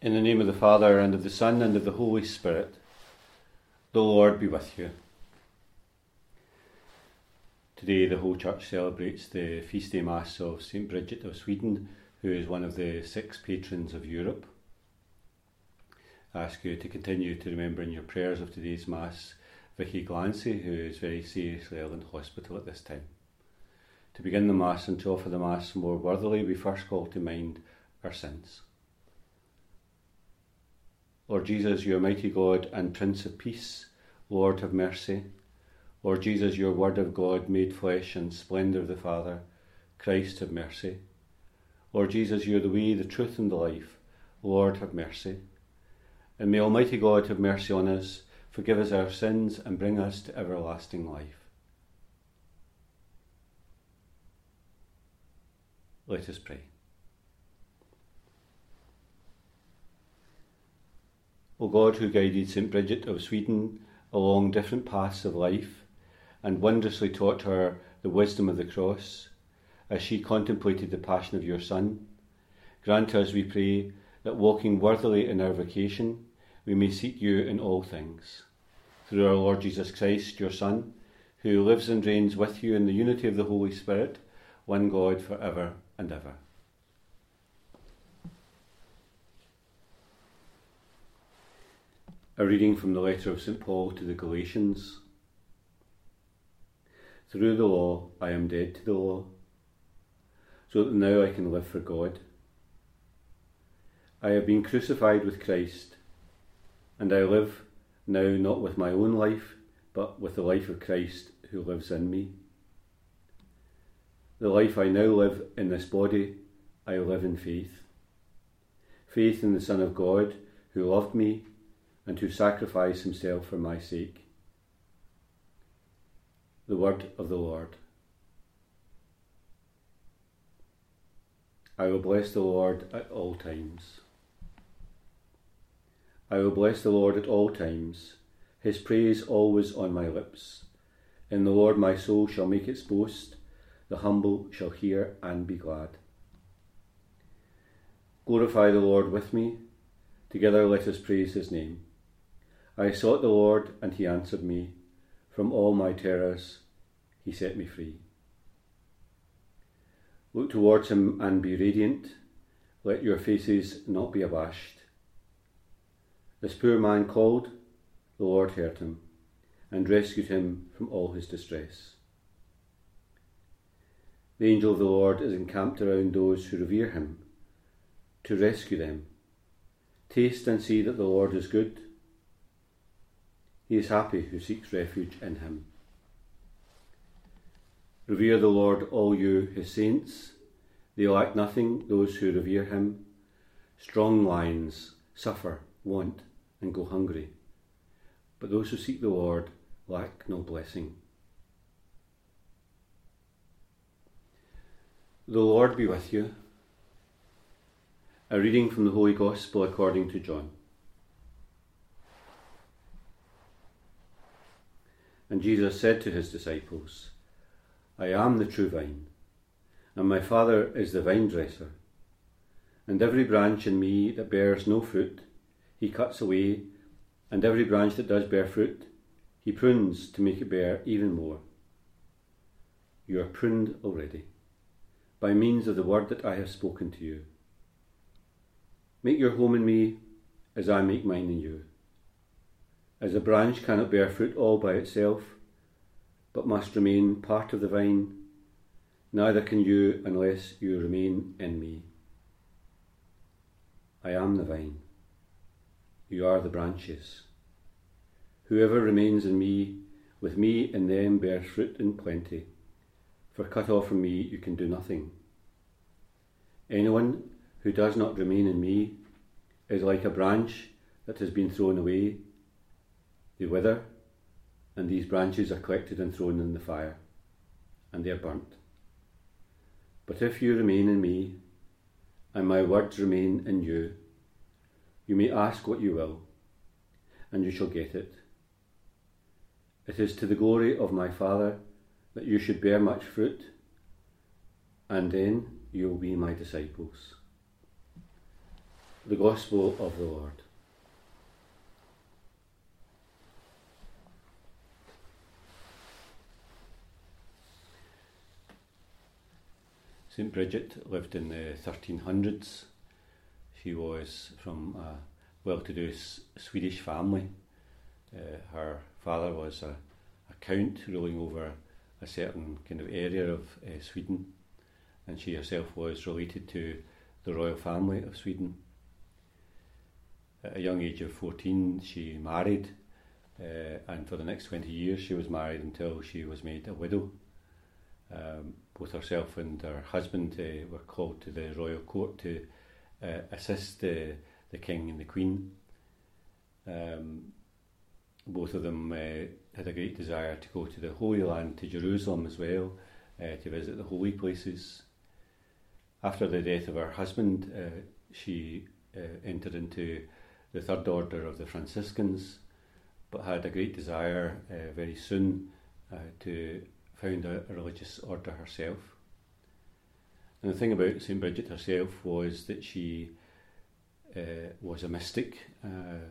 In the name of the Father, and of the Son, and of the Holy Spirit, the Lord be with you. Today, the whole church celebrates the feast day Mass of St. Bridget of Sweden, who is one of the six patrons of Europe. I ask you to continue to remember in your prayers of today's Mass Vicky Glancy, who is very seriously ill in hospital at this time. To begin the Mass and to offer the Mass more worthily, we first call to mind our sins. Lord Jesus, your mighty God and Prince of Peace, Lord have mercy. Lord Jesus, your Word of God made flesh and splendour of the Father, Christ have mercy. Lord Jesus, you are the way, the truth, and the life. Lord have mercy. And may Almighty God have mercy on us, forgive us our sins, and bring us to everlasting life. Let us pray. O God, who guided St. Bridget of Sweden along different paths of life and wondrously taught her the wisdom of the cross as she contemplated the passion of your Son, grant us, we pray, that walking worthily in our vocation, we may seek you in all things. Through our Lord Jesus Christ, your Son, who lives and reigns with you in the unity of the Holy Spirit, one God for ever and ever. A reading from the letter of St. Paul to the Galatians. Through the law I am dead to the law, so that now I can live for God. I have been crucified with Christ, and I live now not with my own life, but with the life of Christ who lives in me. The life I now live in this body, I live in faith. Faith in the Son of God who loved me and who sacrificed himself for my sake. The word of the Lord. I will bless the Lord at all times. I will bless the Lord at all times, his praise always on my lips. In the Lord my soul shall make its boast, the humble shall hear and be glad. Glorify the Lord with me, together let us praise his name. I sought the Lord, and he answered me. From all my terrors, he set me free. Look towards him and be radiant. Let your faces not be abashed. This poor man called, the Lord heard him, and rescued him from all his distress. The angel of the Lord is encamped around those who revere him, to rescue them. Taste and see that the Lord is good. He is happy who seeks refuge in him. Revere the Lord, all you, his saints. They lack nothing, those who revere him. Strong lions suffer, want, and go hungry. But those who seek the Lord lack no blessing. The Lord be with you. A reading from the Holy Gospel according to John. And Jesus said to his disciples, I am the true vine, and my Father is the vine dresser. And every branch in me that bears no fruit, he cuts away, and every branch that does bear fruit, he prunes to make it bear even more. You are pruned already, by means of the word that I have spoken to you. Make your home in me as I make mine in you. As a branch cannot bear fruit all by itself, but must remain part of the vine, neither can you unless you remain in me. I am the vine, you are the branches. Whoever remains in me, with me in them bears fruit in plenty, for cut off from me you can do nothing. Anyone who does not remain in me is like a branch that has been thrown away they wither, and these branches are collected and thrown in the fire, and they are burnt. But if you remain in me, and my words remain in you, you may ask what you will, and you shall get it. It is to the glory of my Father that you should bear much fruit, and then you will be my disciples. The Gospel of the Lord. St. Bridget lived in the 1300s. She was from a well to do Swedish family. Uh, her father was a, a, count ruling over a certain kind of area of uh, Sweden, and she herself was related to the royal family of Sweden. At a young age of 14, she married, uh, and for the next 20 years, she was married until she was made a widow. Um, both herself and her husband uh, were called to the royal court to uh, assist the, king and the queen. Um, both of them uh, had a great desire to go to the Holy Land, to Jerusalem as well, uh, to visit the holy places. After the death of her husband, uh, she entered into the Third Order of the Franciscans, but had a great desire very soon to found a, a, religious order herself. And the thing about St. Bridget herself was that she uh, was a mystic. Uh,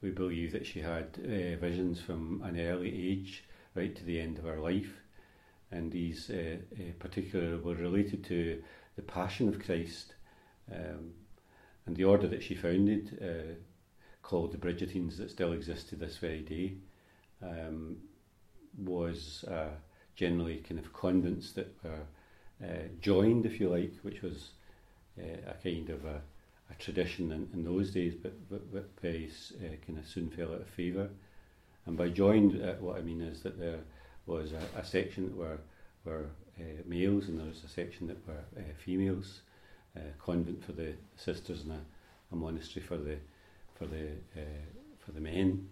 we believe that she had uh, visions from an early age right to the end of her life, and these uh, particularly were related to the Passion of Christ. Um, and the order that she founded uh, called the Bridgetines that still exist to this very day, um, was uh, generally kind of convents that were uh, joined, if you like, which was uh, a kind of a, a tradition in, in, those days, but, but, but very uh, kind of soon fell out of favour. And by joined, uh, what I mean is that there was a, a section that were were uh, males and there was a section that were females, convent for the sisters and a, a monastery for the for the for the men.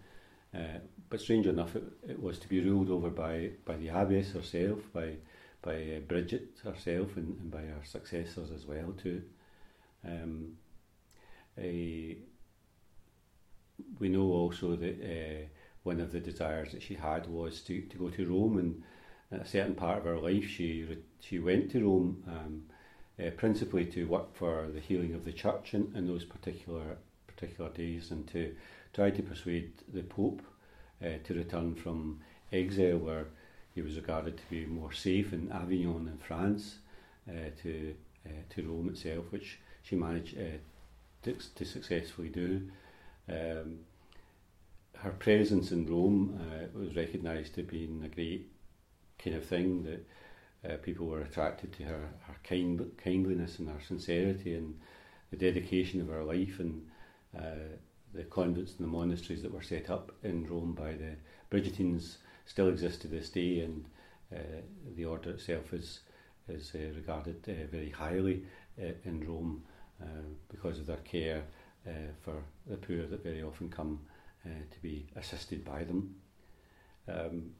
Uh, but strange enough, it, it, was to be ruled over by, by the abbess herself, by by uh, Bridget herself, and, and, by her successors as well too. Um, we know also that uh, one of the desires that she had was to, to go to Rome, and at a certain part of her life, she she went to Rome um, uh, principally to work for the healing of the church in, in those particular particular days, and to try to persuade the Pope uh, to return from exile, where he was regarded to be more safe in Avignon in France, uh, to uh, to Rome itself, which she managed uh, to, to, successfully do. Um, her presence in Rome was recognised to be a great kind of thing that. Uh, people were attracted to her, her kind, kindliness and her sincerity and the dedication of her life and uh, the convents and the monasteries that were set up in Rome by the Bridgetines still exist to this day, and uh, the order itself is is uh, regarded uh, very highly uh, in Rome uh, because of their care uh, for the poor that very often come to be assisted by them. Um,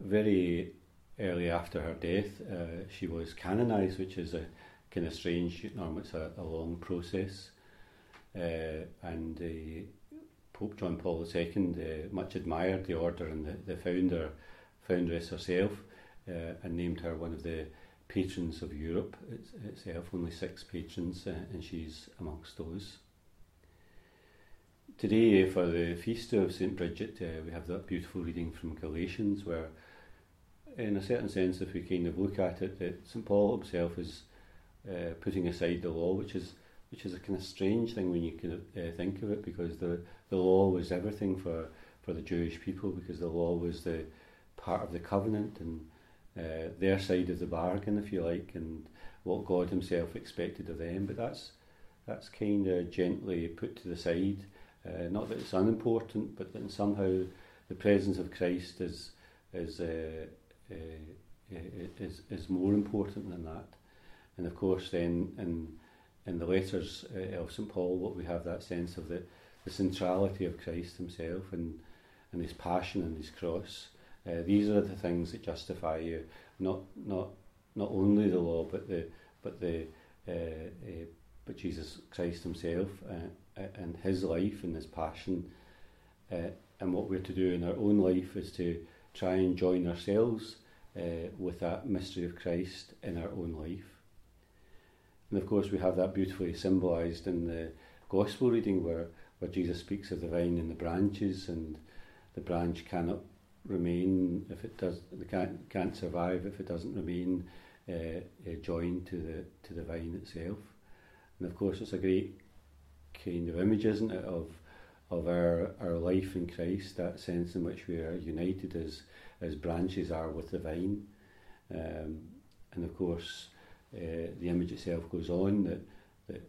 very early after her death, she was canonised, which is a kind of strange. Normally, it's a, a long process. Uh, and uh, Pope John Paul II uh, much admired the order and the, the founder, foundress herself, and named her one of the patrons of Europe it's, itself, only six patrons, and she's amongst those. Today, for the feast of St. Bridget, uh, we have that beautiful reading from Galatians, where, in a certain sense, if we kind of look at it, St. Paul himself is uh, putting aside the law, which is which is a kind of strange thing when you kind of uh, think of it, because the the law was everything for for the Jewish people, because the law was the part of the covenant and uh, their side of the bargain, if you like, and what God Himself expected of them. But that's that's kind of gently put to the side. Uh, not that it's unimportant, but that somehow the presence of Christ is is uh, uh, is is more important than that. And of course, then in in the letters uh, of St Paul, what we have that sense of the, the centrality of Christ himself and, and his passion and his cross. Uh, these are the things that justify you, not not not only the law, but the but the uh, uh, but Jesus Christ Himself uh, and His life and His passion, and what we're to do in our own life is to try and join ourselves with that mystery of Christ in our own life. And of course, we have that beautifully symbolised in the gospel reading where, where Jesus speaks of the vine and the branches, and the branch cannot remain if it does, can't, can't survive if it doesn't remain uh, uh, joined to the to the vine itself. And of course, it's a great kind of image, isn't it, of of our, our life in Christ, that sense in which we are united as as branches are with the vine. Um, and of course, uh, the image itself goes on that, that,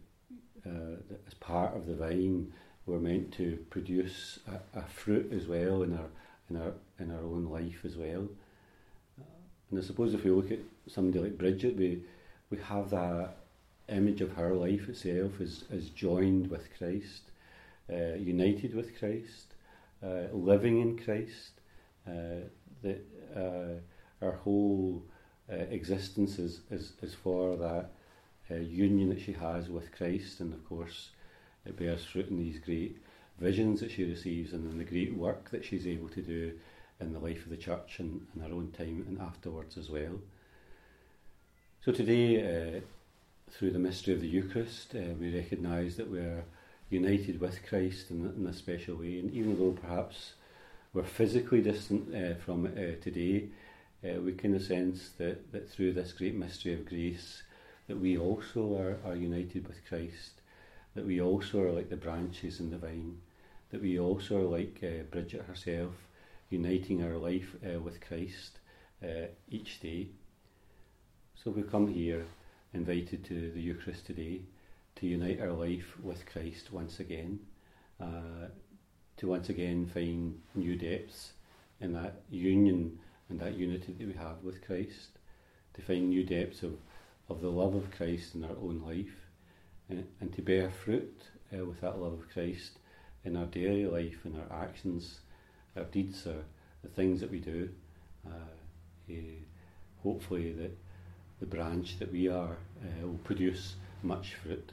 uh, that as part of the vine, we're meant to produce a, a, fruit as well in our in our in our own life as well. And I suppose if we look at somebody like Bridget, we we have that image of her life itself as, as joined with Christ, uh, united with Christ, uh, living in Christ. Uh, that uh, our whole uh, existence is, is, is for that uh, union that she has with Christ, and of course, it bears fruit in these great visions that she receives and in the great work that she's able to do in the life of the church and in her own time and afterwards as well. So today, uh, through the mystery of the Eucharist, uh, we recognise that we're united with Christ in, in, a special way, and even though perhaps we're physically distant uh, from uh, today, uh, we can sense that, that through this great mystery of grace, that we also are, are united with Christ, that we also are like the branches in the vine, that we also are like uh, Bridget herself, uniting our life uh, with Christ uh, each day. So we come here invited to the Eucharist today to unite our life with Christ once again, uh, to once again find new depths in that union and that unity that we have with Christ, to find new depths of, of the love of Christ in our own life, and, and to bear fruit uh, with that love of Christ in our daily life, in our actions, our deeds, our, the things that we do. Uh, uh, hopefully, that the branch that we are will produce much fruit.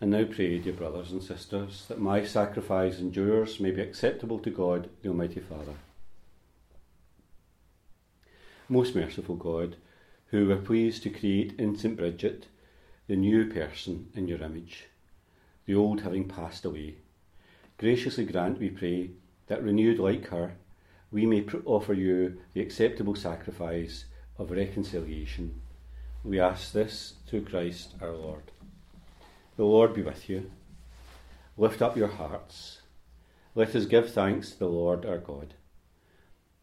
And now pray, dear brothers and sisters, that my sacrifice and yours may be acceptable to God, the Almighty Father. Most merciful God, who were pleased to create in St. Bridget the new person in your image the old having passed away. Graciously grant, we pray, that renewed like her, we may offer you the acceptable sacrifice of reconciliation. We ask this through Christ our Lord. The Lord be with you. Lift up your hearts. Let us give thanks to the Lord our God.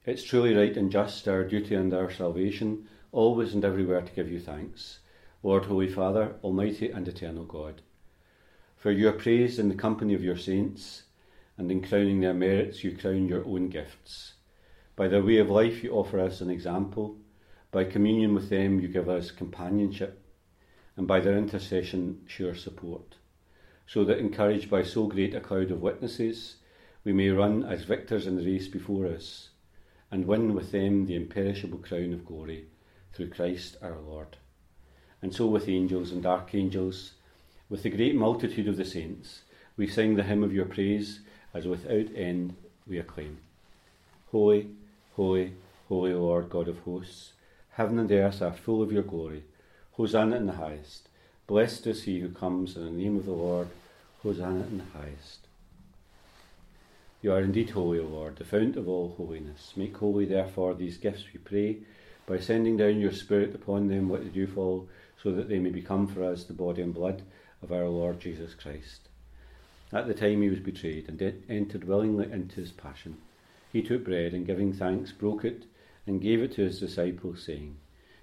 It's truly right and just, our duty and our salvation, always and everywhere to give you thanks, Lord, Holy Father, Almighty and Eternal God. For you are praised in the company of your saints, and in crowning their merits, you crown your own gifts. By their way of life, you offer us an example. By communion with them, you give us companionship, and by their intercession, sure support. So that, encouraged by so great a cloud of witnesses, we may run as victors in the race before us, and win with them the imperishable crown of glory through Christ our Lord. And so, with angels and archangels, with the great multitude of the saints, we sing the hymn of your praise as without end we acclaim. Holy, holy, holy Lord God of hosts, heaven and earth are full of your glory. Hosanna in the highest. Blessed is he who comes in the name of the Lord. Hosanna in the highest. You are indeed holy, O Lord, the fount of all holiness. Make holy, therefore, these gifts, we pray, by sending down your Spirit upon them what the fall, so that they may become for us the body and blood of our Lord Jesus Christ. At the time he was betrayed and entered willingly into his passion, he took bread and giving thanks broke it and gave it to his disciples, saying,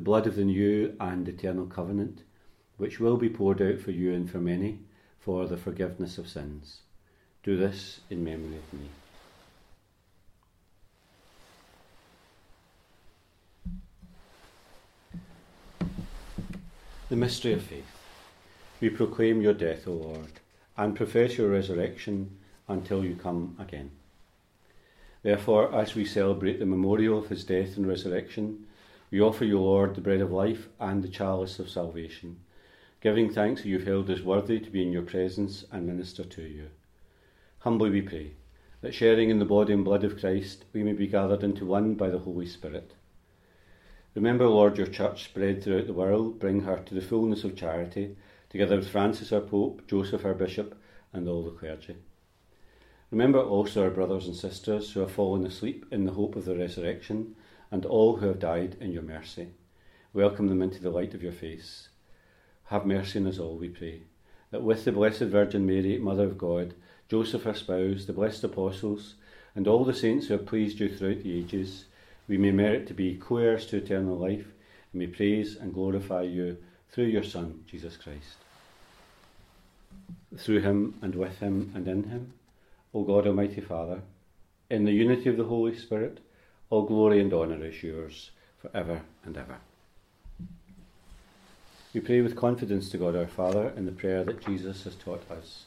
the blood of the new and eternal covenant, which will be poured out for you and for many for the forgiveness of sins. Do this in memory of me. The mystery of faith. We proclaim your death, O Lord, and profess your resurrection until you come again. Therefore, as we celebrate the memorial of his death and resurrection, we offer you, Lord, the bread of life and the chalice of salvation, giving thanks that you've held us worthy to be in your presence and minister to you. Humbly we pray that sharing in the body and blood of Christ, we may be gathered into one by the Holy Spirit. Remember, Lord, your church spread throughout the world. Bring her to the fullness of charity, together with Francis our Pope, Joseph our Bishop, and all the clergy. Remember also our brothers and sisters who have fallen asleep in the hope of the resurrection, and all who have died in your mercy. Welcome them into the light of your face. Have mercy on us all, we pray, that with the Blessed Virgin Mary, Mother of God, Joseph her spouse, the blessed apostles, and all the saints who have pleased you throughout the ages, we may merit to be co heirs to eternal life, and may praise and glorify you through your Son, Jesus Christ. Through him, and with him, and in him, O God Almighty Father, in the unity of the Holy Spirit, all glory and honour is yours for ever and ever. We pray with confidence to God our Father in the prayer that Jesus has taught us.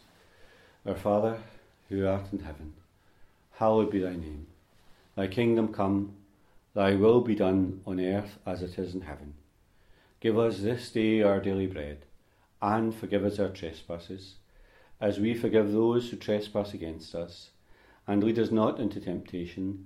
Our Father, who art in heaven, hallowed be thy name. Thy kingdom come Thy will be done on earth as it is in heaven. Give us this day our daily bread, and forgive us our trespasses, as we forgive those who trespass against us. And lead us not into temptation,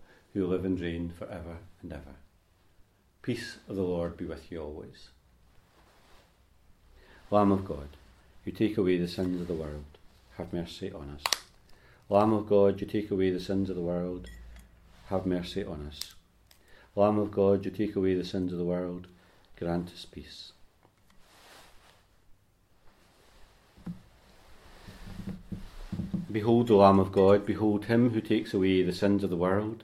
who live and reign for ever and ever. Peace of the Lord be with you always. Lamb of God, you take away the sins of the world, have mercy on us. Lamb of God, you take away the sins of the world, have mercy on us. Lamb of God, you take away the sins of the world, grant us peace. Behold the Lamb of God, behold him who takes away the sins of the world.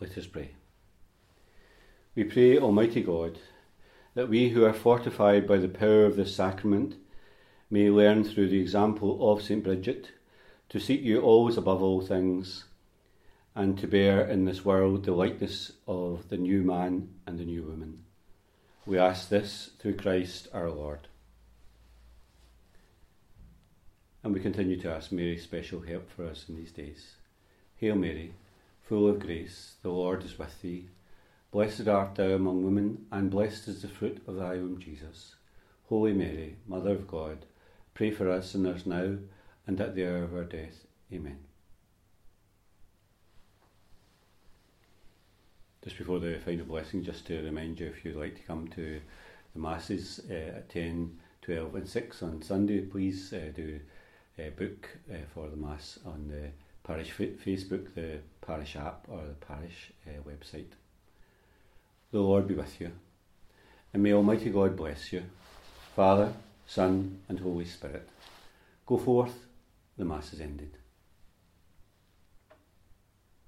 Let us pray. We pray, Almighty God, that we who are fortified by the power of this sacrament may learn through the example of St. Bridget to seek you always above all things and to bear in this world the likeness of the new man and the new woman. We ask this through Christ our Lord. And we continue to ask Mary's special help for us in these days. Hail Mary full of grace, the Lord is with thee. Blessed art thou among women, and blessed is the fruit of thy womb, Jesus. Holy Mary, Mother of God, pray for us sinners now and at the hour of our death. Amen. just before the final blessing, just to remind you if you'd like to come to the Masses uh, at 10, 12, and 6 on Sunday, please uh, do uh, book uh, for the Mass on the parish Facebook, the parish app, or the parish uh, website. The Lord be with you, and may Almighty God bless you, Father, Son, and Holy Spirit. Go forth, the Mass is ended.